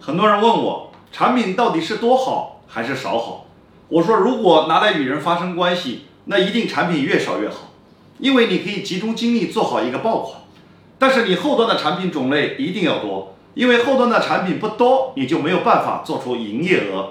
很多人问我产品到底是多好还是少好？我说如果拿来与人发生关系那一定产品越少越好因为你可以集中精力做好一个爆款。但是你后端的产品种类一定要多因为后端的产品不多你就没有办法做出营业额。